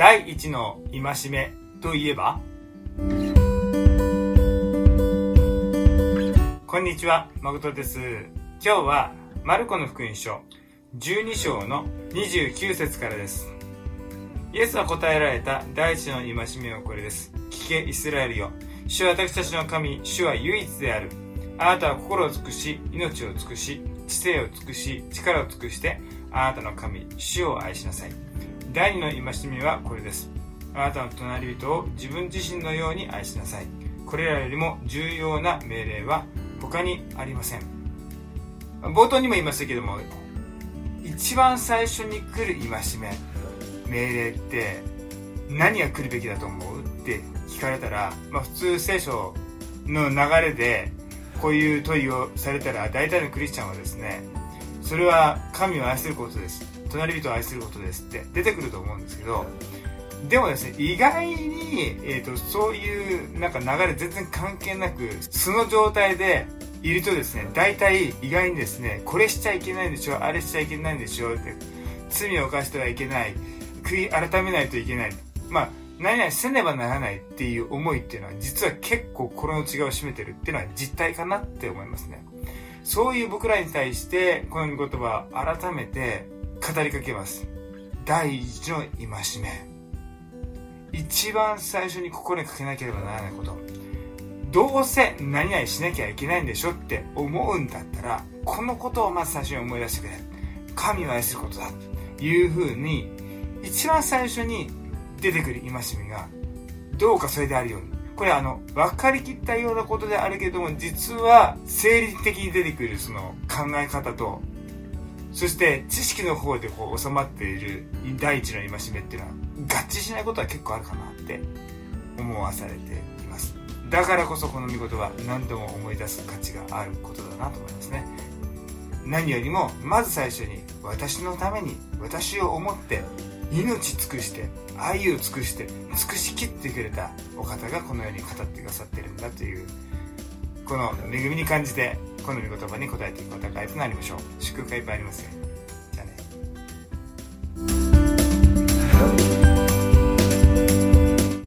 第一の戒めといえば？こんにちは、誠です。今日は、マルコの福音書、12章の29節からです。イエスは答えられた第一の戒めはこれです。聞け、イスラエルよ。主は私たちの神、主は唯一である。あなたは心を尽くし、命を尽くし、知性を尽くし、力を尽くして、あなたの神、主を愛しなさい。第二の戒めはこれです。あなたの隣人を自分自身のように愛しなさい。これらよりも重要な命令は他にありません。冒頭にも言いましたけども、一番最初に来る戒め、命令って何が来るべきだと思う？って聞かれたら、まあ、普通聖書の流れでこういう問いをされたら大体のクリスチャンはですねそれは神を愛することです隣人を愛することですって出てくると思うんですけどでもですね意外に、えーと、そういうなんか流れ全然関係なく素の状態でいるとですね大体意外にですねこれしちゃいけないんでしょあれしちゃいけないんでしょって罪を犯してはいけない悔い改めないといけないまあ何々せねばならないっていう思いっていうのは実は結構心の違いを占めてるっていうのは実態かなって思いますね。そういう僕らに対してこの言葉改めて語りかけます。第一の戒め。一番最初に心にかけなければならないこと。どうせ何々しなきゃいけないんでしょって思うんだったらこのことをまず最初に思い出してくれ。神を愛することだ。というふうに一番最初に出てくる戒めがどうかそれであるように。これあの分かりきったようなことであるけども実は生理的に出てくるその考え方とそして知識の方でこう収まっている第一の戒めっていうのは合致しないことは結構あるかなって思わされています。だからこそこの見事は何度も思い出す価値があることだなと思いますね。何よりもまず最初に私のために私を思って命尽くして愛を尽くして尽くしきってくれたお方がこのように語ってくださってるんだというこの恵みに感じてこの言葉に答えていくお互いとなりましょう。祝福がいっぱいありますよ。